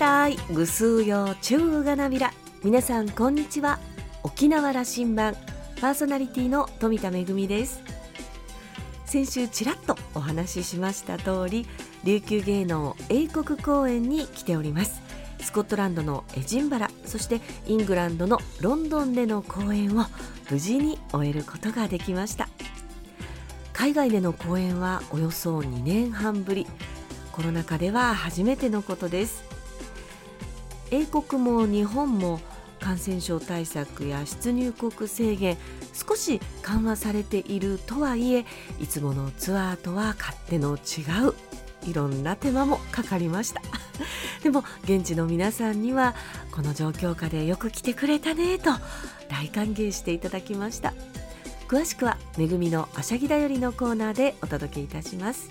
たい。ぐすうよ中がなびら。皆さんこんにちは。沖縄羅針盤。パーソナリティの富田恵です。先週ちらっとお話ししました通り琉球芸能英国公演に来ております。スコットランドのエジンバラそしてイングランドのロンドンでの公演を無事に終えることができました。海外での公演はおよそ2年半ぶり。コロナ禍では初めてのことです。英国も日本も感染症対策や出入国制限少し緩和されているとはいえいつものツアーとは勝手の違ういろんな手間もかかりました。でも現地の皆さんにはこの状況下でよく来てくれたねと大歓迎していただきました。詳しくは「めぐみのあしゃぎだより」のコーナーでお届けいたします。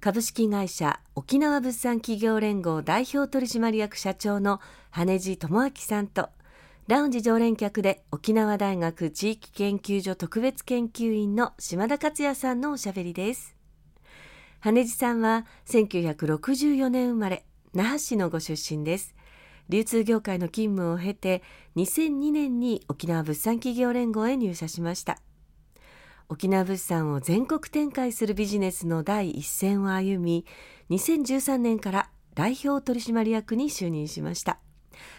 株式会社沖縄物産企業連合代表取締役社長の羽地智明さんとラウンジ常連客で沖縄大学地域研究所特別研究員の島田克也さんのおしゃべりです。羽地さんは1964年生まれ那覇市のご出身です。流通業界の勤務を経て2002年に沖縄物産企業連合へ入社しました。沖縄物産を全国展開するビジネスの第一線を歩み2013年から代表取締役に就任しました。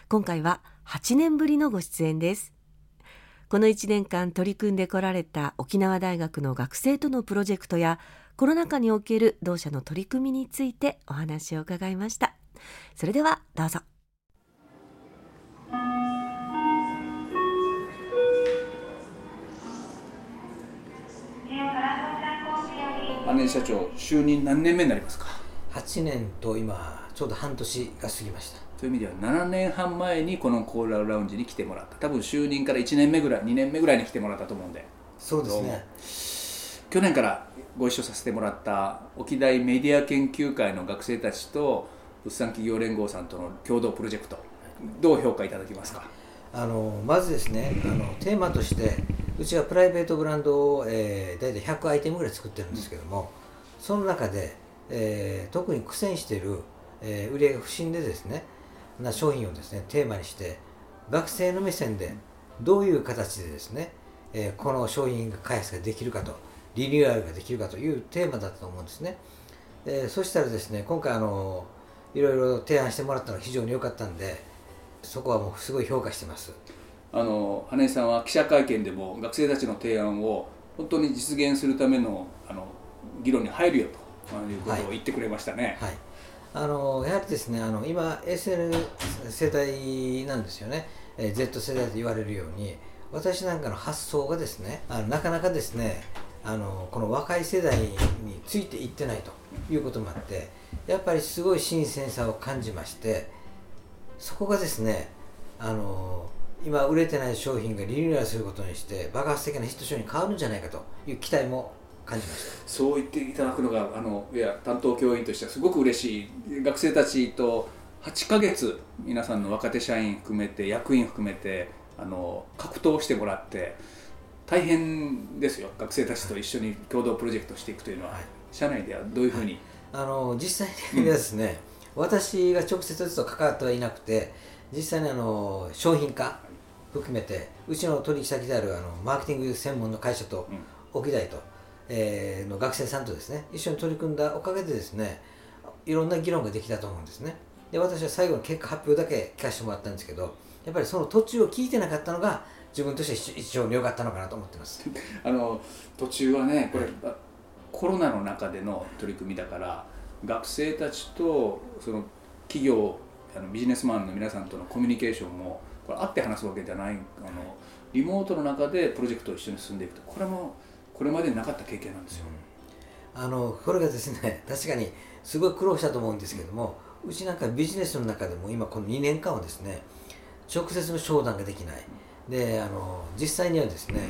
今回は8年ぶりのご出演です。この1年間取り組んでこられた沖縄大学の学生とのプロジェクトやコロナ禍における同社の取り組みについてお話を伺いました。それではどうぞ。社長就任何年目になりますか8年と今ちょうど半年が過ぎましたという意味では7年半前にこのコーラルラウンジに来てもらった多分就任から1年目ぐらい2年目ぐらいに来てもらったと思うんでそうですね去年からご一緒させてもらった沖大メディア研究会の学生たちと物産企業連合さんとの共同プロジェクトどう評価いただけますかあのまずですねあのテーマとしてうちはプライベートブランドを、えー、大体100アイテムぐらい作ってるんですけども、うん、その中で、えー、特に苦戦している、えー、売り上げ不振でですねな商品をですねテーマにして学生の目線でどういう形でですね、えー、この商品開発ができるかとリニューアルができるかというテーマだったと思うんですね、えー、そしたらですね今回あのいろいろ提案してもらったのが非常に良かったんでそこはもうすごい評価してます。あの羽根さんは記者会見でも学生たちの提案を本当に実現するためのあの議論に入るよということを言ってくれましたね。はい、はい、あのやはりですねあの今 SN 世代なんですよね、え Z 世代と言われるように私なんかの発想がですねあのなかなかですねあのこの若い世代についていってないということもあってやっぱりすごい新鮮さを感じましてそこがですねあの今売れてない商品がリニューアルすることにして爆発的なヒット商品に変わるんじゃないかという期待も感じました。そう言っていただくのがあのいや担当教員としてはすごく嬉しい。学生たちと8ヶ月皆さんの若手社員含めて役員含めてあの格闘してもらって大変ですよ。学生たちと一緒に共同プロジェクトしていくというのは、はい、社内ではどういうふうに、はい、あの実際にですね、うん、私が直接と関わってはいなくて実際にあの商品化含めてうちの取引先であるあのマーケティング専門の会社と、沖大と、えー、の学生さんとですね一緒に取り組んだおかげでですねいろんな議論ができたと思うんですね。で私は最後の結果発表だけ聞かせてもらったんですけどやっぱりその途中を聞いてなかったのが自分として一応良かったのかなと思ってます。あの途中はねこれ、コロナの中での取り組みだから学生たちとその企業あのビジネスマンの皆さんとのコミュニケーションもこれ会って話すわけじゃないあのリモートの中でプロジェクトを一緒に進んでいくとこれもこれまでになかった経験なんですよ、あのこれがですね 確かにすごい苦労したと思うんですけどもうちなんかビジネスの中でも今この2年間はですね直接の商談ができない。であの実際にはですね、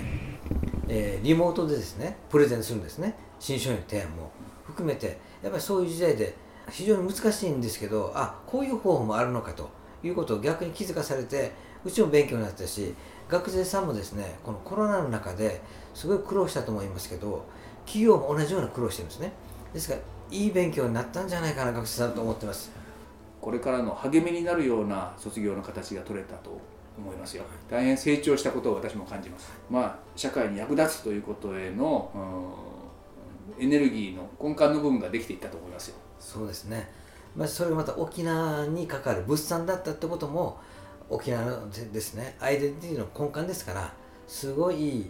えー、リモートでですねプレゼンするんですね。新商品の提案も。含めてやっぱりそういう時代で非常に難しいんですけどあこういう方法もあるのかということを逆に気づかされてうちも勉強になったし学生さんもですねこのコロナの中ですごい苦労したと思いますけど企業も同じような苦労してるんですね。ですからいい勉強になったんじゃないかな学生さんと思ってます。これからの励みになるような卒業の形が取れたと思いますよ。大変成長したことを私も感じます。まあ社会に役立つということへの、エネルギーの根幹の部分ができていったと思いますよ。そうですね、まあ、それがまた沖縄にかかる物産だったってことも沖縄のですね。アイデンティティの根幹ですからすごい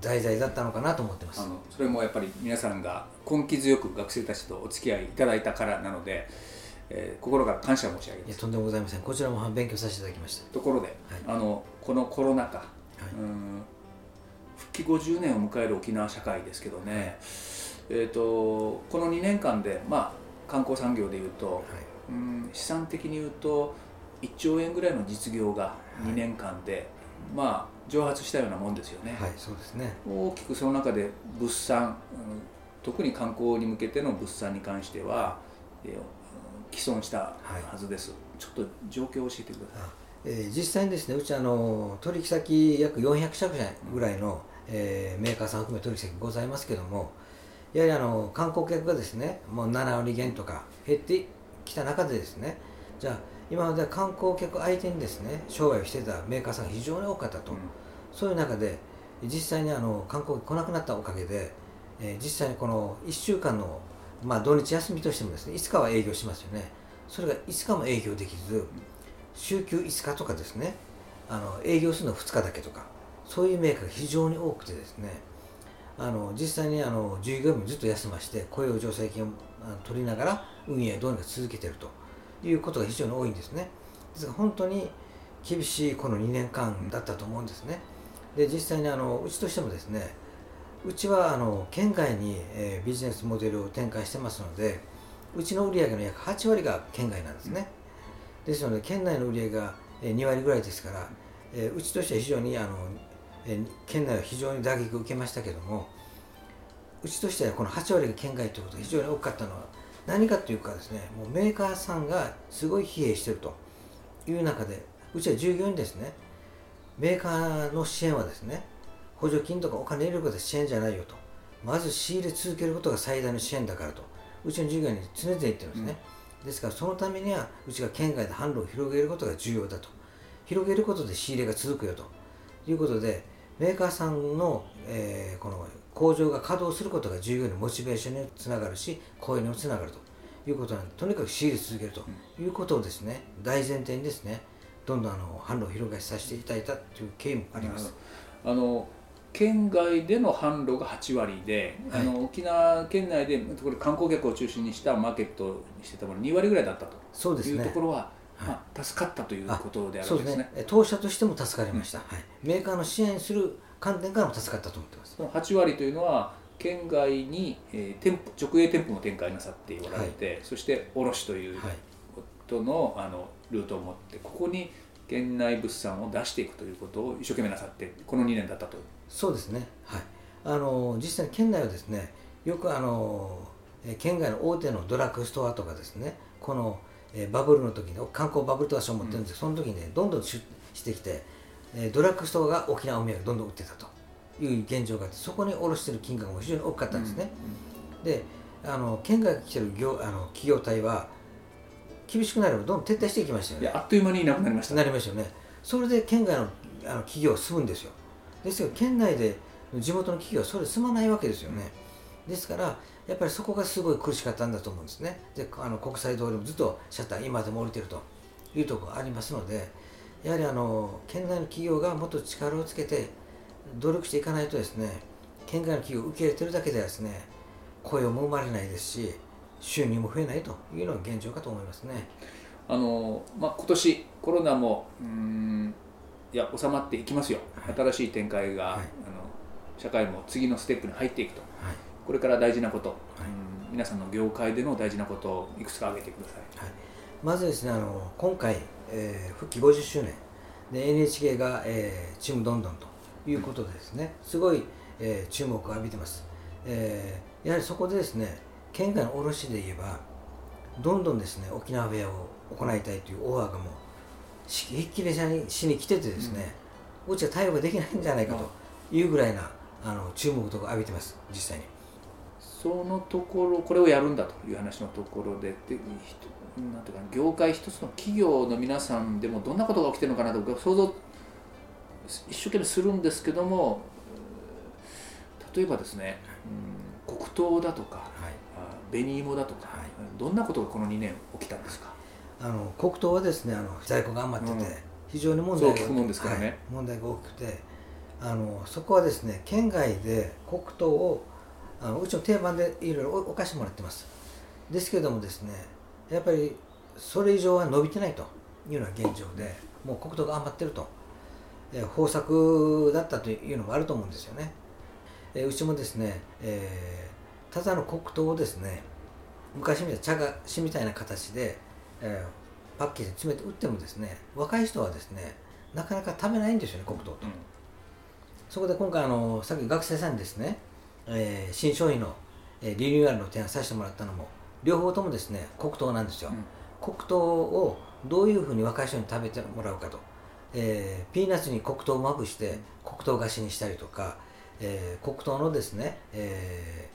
題材だったのかなと思ってます。あのそれもやっぱり皆さんが根気強く学生たちとお付き合いいただいたからなので、えー、心から感謝申し上げます。とんでもございません。こちらも勉強させていただきました。ところで、はい、あのこのコロナ禍、はい、うん復帰50年を迎える沖縄社会ですけどね、はい、えーと、この2年間で、まあ、観光産業でいうと、はい、うん資産的に言うと1兆円ぐらいの実業が2年間で、まあ蒸発したようなもんですよね。はい、そうですね大きくその中で物産、うん、特に観光に向けての物産に関しては、えー、既存したはずです、はい、ちょっと状況を教えてください。えー、実際にですねうちあの取引先約400社ぐらいの、えー、メーカーさん含め取引先ございますけどもやはりあの観光客がですねもう7割減とか減ってきた中でですねじゃあ今までは観光客相手にですね商売をしてたメーカーさんが非常に多かったと、うん、そういう中で実際にあの観光来なくなったおかげで、えー、実際にこの1週間の、まあ、土日休みとしてもですね5日は営業しますよね。それが5日も営業できず週休5日とかですねあの営業するの2日だけとかそういうメーカーが非常に多くてですねあの実際にあの従業員もずっと休まして雇用助成金を取りながら運営どうにか続けているということが非常に多いんですね。ですから本当に厳しいこの2年間だったと思うんですね。で実際にあのうちとしてもですねうちはあの県外に、え、ビジネスモデルを展開してますのでうちの売上の約8割が県外なんですね、ですので県内の売上が2割ぐらいですから、え、うちとしては非常にあの、え、県内は非常に打撃を受けましたけどもうちとしてはこの8割が県外ということが非常に多かったのは何かというかですねもうメーカーさんがすごい疲弊してると。いう中でうちは従業員ですね。メーカーの支援はですね補助金とかお金入れることは支援じゃないよと。まず仕入れ続けることが最大の支援だからと。うちの従業員に常々言ってるんですね、うん、ですからそのためにはうちが県外で販路を広げることが重要だと。広げることで仕入れが続くよと。いうことでメーカーさんの、えー、この工場が稼働することが従業員のモチベーションにつながるし雇用にもつながると。いうことなんでとにかく仕入れ続けると。いうことをですね大前提にですねどんどんあの販路を広がさせていただいたという経緯もあります。あの県外での販路が8割で、はい、あの沖縄県内でこれ観光客を中心にしたマーケットにしてたもの2割ぐらいだったと。そうです、ね、いうところは、はい、まあ、助かったということであるんですね。ですね。当社としても助かりました、うん、はい、メーカーの支援する観点からも助かったと思ってます。その8割というのは県外に、えー、店舗直営店舗も展開なさっておられて、はい、そして卸ということの,、あのルートを持ってここに県内物産を出していくということを一生懸命なさってこの2年だったと。そうですね。はい。あの実際に県内はですねよくあの県外の大手のドラッグストアとかですねこのえバブルの時に観光バブルと私は思ってるんですけど、うん、その時にねどんどん出してきて、えドラッグストアが沖縄お土産どんどん売ってたという現状があってそこに卸してる金額も非常に大きかったんですね、うん、であの県外来てる業あの企業体は厳しくなればどんどん撤退していきましたよね。あっという間にいなくなりました。なりましたよね。それで県外のあの企業は住むんですよ。ですけど県内で地元の企業はそれ住まないわけですよね、ですからやっぱりそこがすごい苦しかったんだと思うんですね。であの国際通りもずっとシャッター今でも降りてるというところがありますのでやはりあの県内の企業がもっと力をつけて努力していかないとですね県外の企業を受け入れてるだけではですね雇用も生まれないですし収入も増えないというのが現状かと思いますね。あのまあ、今年コロナもうんいや収まっていきますよ、はい、新しい展開が、はい、あの社会も次のステップに入っていくと、はい、これから大事なこと、皆さんの業界での大事なことをいくつか挙げてください、はい、まずですねあの今回、えー、復帰50周年。で NHK が、えー、ちむどんどんということでですねすごい、えー、注目を浴びてます、えー、やはりそこでですね県外の卸で言えばどんどんですね沖縄フェアを行いたいというオファーがもうひっきりしに来ててですね、うん、うちは対応ができないんじゃないかというぐらいなあの注目とか浴びてます実際に。そのところこれをやるんだという話のところででなんていうか業界一つの企業の皆さんでもどんなことが起きてるのかなと想像一生懸命するんですけども例えばですね、うん、黒糖だとか、はい、紅芋だとか、はい、どんなことがこの2年起きたんですか？あの黒糖はですねあの在庫が余ってて、うん、非常に問題が、もんですからね、はい、問題が大きくてあのそこはですね県外で黒糖をあのうちの定番でいろいろお貸してもらってます。ですけどもですねやっぱりそれ以上は伸びてないというのが現状でもう黒糖が余ってると、えー、豊作だったというのもあると思うんですよね、えー、うちもですね、えー、ただの黒糖をですね昔みたいな茶菓子みたいな形で、えー、パッケージに詰めて売ってもですね若い人はですねなかなか食べないんですよね黒糖と、うん、そこで今回あのさっき学生さんにですね、えー、新商品の、えー、リニューアルの提案させてもらったのも両方ともですね黒糖なんですよ、うん、黒糖をどういうふうに若い人に食べてもらうかと、えー、ピーナッツに黒糖をまぶして黒糖菓子にしたりとか、えー、黒糖のですね、え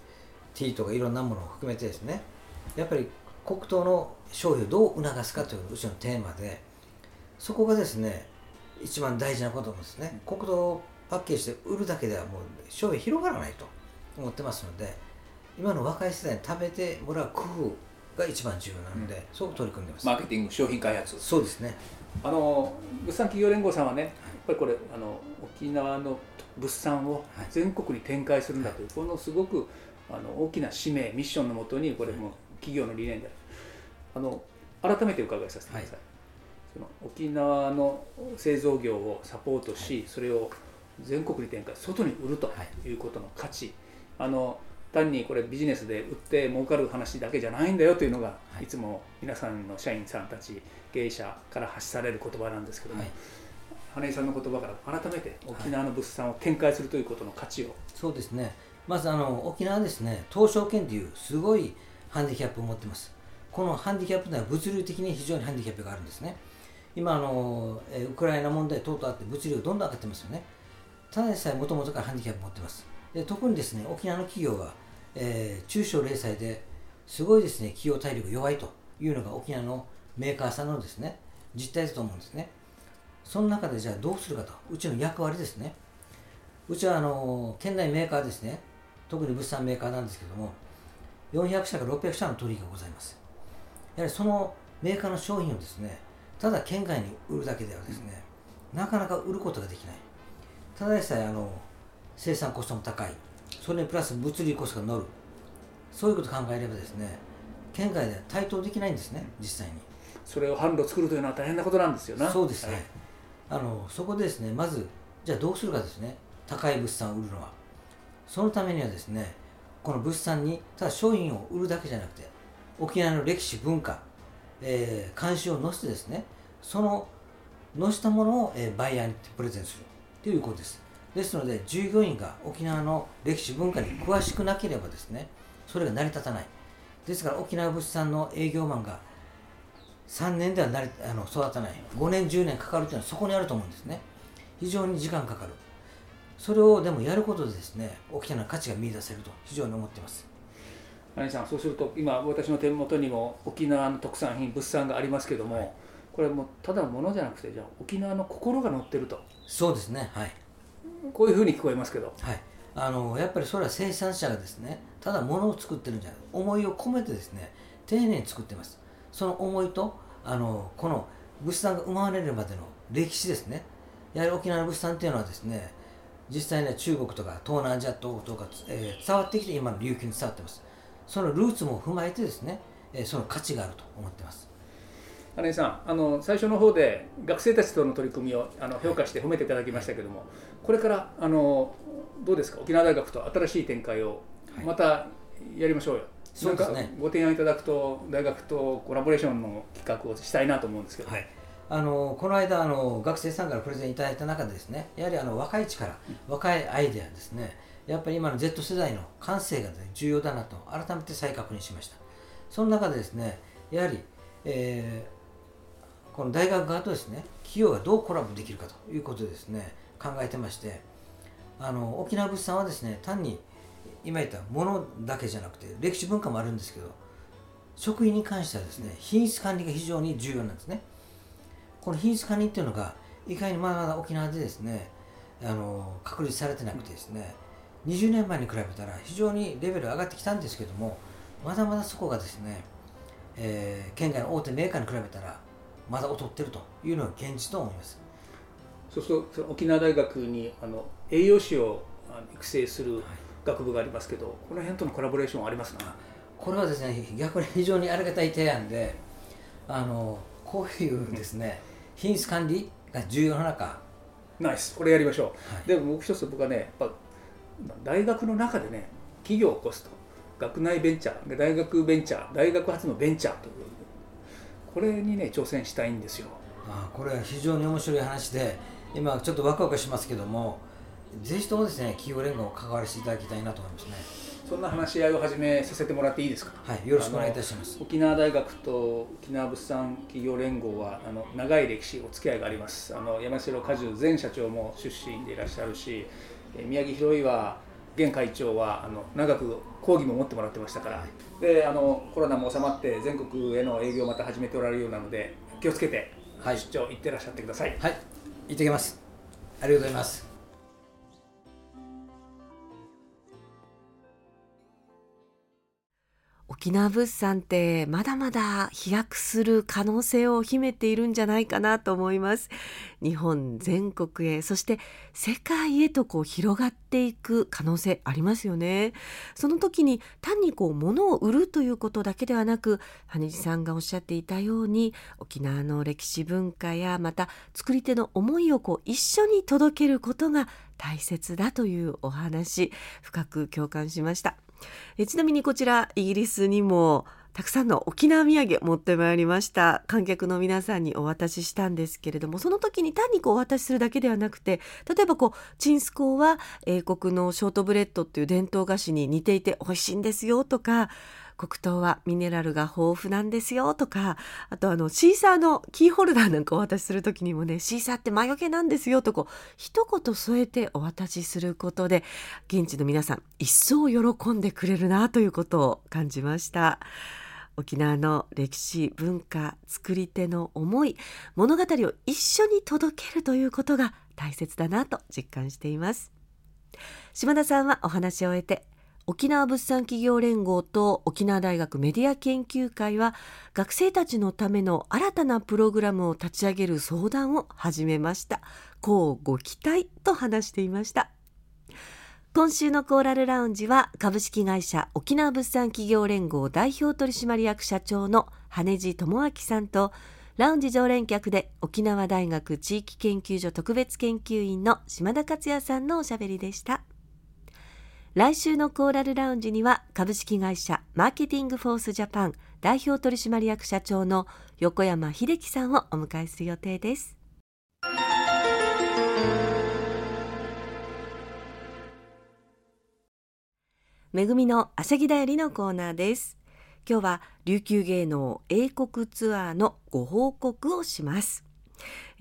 ー、ティーとかいろんなものを含めてですねやっぱり黒糖の消費をどう促すかといううちのテーマでそこがですね一番大事なことですね黒糖をパッケージで売るだけではもう消費広がらないと思ってますので今の若い世代に食べてもらう工夫が一番重要なので、うん、そう取り組んでます。マーケティング商品開発。そうですね。あの物産企業連合さんはね、やっぱりこれあの沖縄の物産を全国に展開するんだという、はい、このすごくあの大きな使命ミッションのもとにこれも企業の理念であの改めて伺いさせてください、はい、その沖縄の製造業をサポートし、はい、それを全国に展開外に売るということの価値、あの単にこれビジネスで売って儲かる話だけじゃないんだよというのが、はい、いつも皆さんの社員さんたち経営者から発される言葉なんですけども、はい、羽井さんの言葉から改めて沖縄の物産を展開するということの価値を、はい、そうですね。まずあの沖縄ですね東証圏というすごいハンディキャップを持ってます。このハンディキャップというのは物流的に非常にハンディキャップがあるんですね。今あのウクライナ問題等々あって物流どんどん上がってますよね。ただでさえもともとからハンディキャップ持ってますで特にですね沖縄の企業は、えー、中小零細ですごいですね企業体力弱いというのが沖縄のメーカーさんのですね実態だと思うんですね。その中でじゃあどうするかとうちの役割ですね。うちはあの県内メーカーですね。特に物産メーカーなんですけども400社か600社の取引がございます。やはりそのメーカーの商品をですねただ県外に売るだけではですね、なかなか売ることができない。ただでさえあの生産コストも高い。それにプラス物流コストが乗る。そういうことを考えればですね県外では対等できないんですね実際に。それを販路を作るというのは大変なことなんですよな。そうですね、はい、あのそこでですねまずじゃあどうするかですね。高い物産を売るのは。そのためにはですねこの物産にただ商品を売るだけじゃなくて沖縄の歴史文化、えー、慣習を載せてですねその載せたものを、えー、バイヤーにプレゼンするということですですので従業員が沖縄の歴史文化に詳しくなければですねそれが成り立たない。ですから沖縄物産の営業マンが3年ではなりあの育たない。5年10年かかるというのはそこにあると思うんですね。非常に時間かかる。それをでもやることでですね沖縄の価値が見出せると非常に思っています。谷さんそうすると今私の手元にも沖縄の特産品物産がありますけども、はい、これもただのものじゃなくてじゃあ沖縄の心が乗ってると。そうですねはいこういうふうに聞こえますけど、はい、あのやっぱりそれは生産者がですねただ物を作ってるんじゃない。思いを込めてですね丁寧に作ってます。その思いとあのこの物産が生まれるまでの歴史ですね。やはり沖縄の物産っていうのはですね実際には中国とか東南アジア等とか、えー、伝わってきて今の琉球に伝わってます。そのルーツも踏まえてですね、えー、その価値があると思ってます。金井さんあの最初の方で学生たちとの取り組みをあの評価して褒めていただきましたけども、これからあのどうですか？沖縄大学と新しい展開をまたやりましょうよ、そうですね、ご提案いただくと大学とコラボレーションの企画をしたいなと思うんですけど、はい、あのこの間あの学生さんからプレゼンいただいた中でですねやはりあの若い力、若いアイデアですね。やっぱり今の Z 世代の感性が、ね、重要だなと改めて再確認しました。その中でですねやはり、えー、この大学側とですね企業がどうコラボできるかということでですね考えてましてあの沖縄物産はですね単に今言ったものだけじゃなくて歴史文化もあるんですけど食品に関してはですね品質管理が非常に重要なんですね。この品質管理っていうのが意外にまだまだ沖縄でですねあの確立されてなくてですね20年前に比べたら非常にレベル上がってきたんですけどもまだまだそこがですね、えー、県外の大手メーカーに比べたらまだ劣ってるというのが現実と思います。そうすると沖縄大学にあの栄養士を育成する学部がありますけど、はい、この辺とのコラボレーションありますか？これはですね逆に非常にありがたい提案であのこういうですね、品質管理が重要な中。ナイス。これやりましょう、はい、でももう一つ僕はねやっぱ大学の中でね企業を起こすと。学内ベンチャー大学ベンチャー大学発のベンチャーというこれにね挑戦したいんですよ。あこれは非常に面白い話で今ちょっとワクワクしますけどもぜひともですね企業連合関わらせていただきたいなと思いますねそんな話し合いを始めさせてもらっていいですか？はい、よろしくお願いいたします。沖縄大学と沖縄物産企業連合はあの長い歴史お付き合いがあります。あの山城果樹前社長も出身でいらっしゃるし、宮城博は現会長はあの長く講義も持ってもらってましたから、であのコロナも収まって全国への営業をまた始めておられるようなので気をつけて、はい、出張行ってらっしゃってください。はい、行ってきます。ありがとうございます。沖縄物産ってまだまだ飛躍する可能性を秘めているんじゃないかなと思います。日本全国へ、そして世界へとこう広がっていく可能性ありますよね。その時に単にこう物を売るということだけではなく、羽地さんがおっしゃっていたように沖縄の歴史文化やまた作り手の思いをこう一緒に届けることが大切だというお話、深く共感しました。えちなみにこちらイギリスにもたくさんの沖縄土産持ってまいりました。観客の皆さんにお渡ししたんですけれどもその時に単にこうお渡しするだけではなくて例えばこうチンスコーは英国のショートブレッドっていう伝統菓子に似ていて美味しいんですよとか黒糖はミネラルが豊富なんですよとかあとあのシーサーのキーホルダーなんかお渡しする時にもねシーサーって魔除けなんですよとこう一言添えてお渡しすることで現地の皆さん一層喜んでくれるなということを感じました。沖縄の歴史文化作り手の思い物語を一緒に届けるということが大切だなと実感しています島田さんはお話を終えて沖縄物産企業連合と沖縄大学メディア研究会は学生たちのための新たなプログラムを立ち上げる相談を始めました。こうご期待と話していました。今週のコーラルラウンジは株式会社沖縄物産企業連合代表取締役社長の羽地智明さんとラウンジ常連客で沖縄大学地域研究所特別研究員の島田克也さんのおしゃべりでした。来週のコーラルラウンジには株式会社マーケティングフォースジャパン代表取締役社長の横山秀樹さんをお迎えする予定です。めぐみのあさぎだよりのコーナーです。今日は琉球芸能英国ツアーのご報告をします。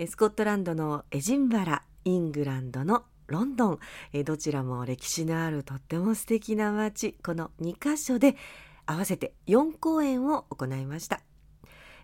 スコットランドのエジンバラ、イングランドのロンドン、えどちらも歴史のあるとっても素敵な街。この2カ所で合わせて4公演を行いました。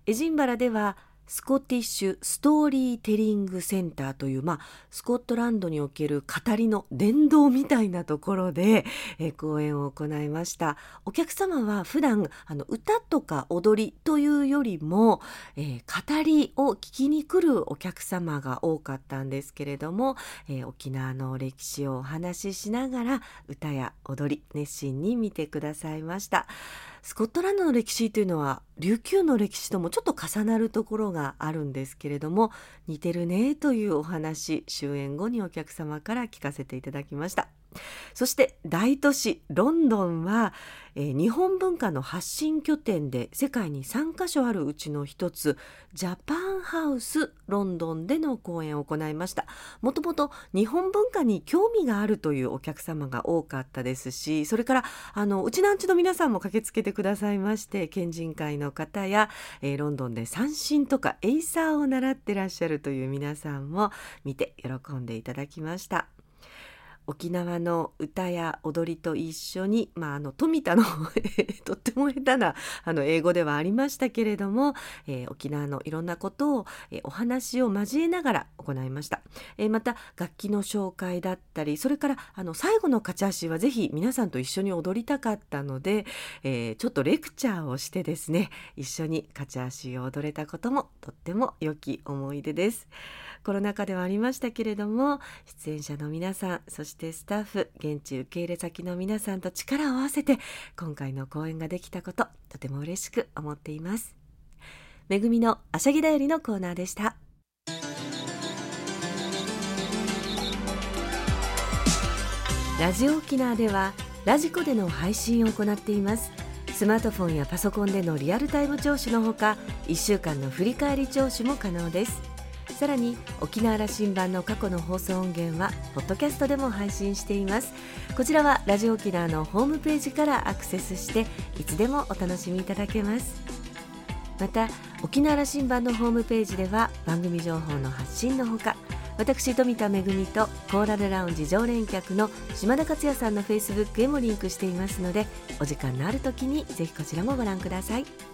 エジンバラではスコティッシュ・ストーリーテリングセンターという、まあ、スコットランドにおける語りの殿堂みたいなところで、え、講演を行いましたお客様は普段あの歌とか踊りというよりも、えー、語りを聞きに来るお客様が多かったんですけれども、えー、沖縄の歴史をお話ししながら歌や踊り熱心に見てくださいました。スコットランドの歴史というのは琉球の歴史ともちょっと重なるところがあるんですけれども似てるねというお話終演後にお客様から聞かせていただきました。そして大都市ロンドンは、えー、日本文化の発信拠点で世界に3カ所あるうちの一つジャパンハウスロンドンでの講演を行いました。もともと日本文化に興味があるというお客様が多かったですしそれからあのうちなんちの皆さんも駆けつけてくださいまして県人会の方や、えー、ロンドンで三振とかエイサーを習ってらっしゃるという皆さんも見て喜んでいただきました。沖縄の歌や踊りと一緒に、まあ、あの富田の とっても下手なあの英語ではありましたけれども、えー、沖縄のいろんなことを、えー、お話を交えながら行いました、えー、また楽器の紹介だったりそれからあの最後の勝ち足はぜひ皆さんと一緒に踊りたかったので、えちょっとレクチャーをしてですね一緒に勝ち足を踊れたこともとっても良き思い出です。コロナ禍ではありましたけれども出演者の皆さんそしてスタッフ現地受け入れ先の皆さんと力を合わせて今回の公演ができたこととても嬉しく思っています。めぐみのあしゃぎだよりのコーナーでした。ラジオ沖縄ではラジコでの配信を行っています。スマートフォンやパソコンでのリアルタイム聴取のほか1週間の振り返り聴取も可能です。さらに沖縄羅針盤の過去の放送音源はポッドキャストでも配信しています。こちらはラジオ沖縄のホームページからアクセスしていつでもお楽しみいただけます。また沖縄羅針盤のホームページでは番組情報の発信のほか私富田恵とコーラルラウンジ常連客の島田克也さんのフェイスブックへもリンクしていますのでお時間のある時にぜひこちらもご覧ください。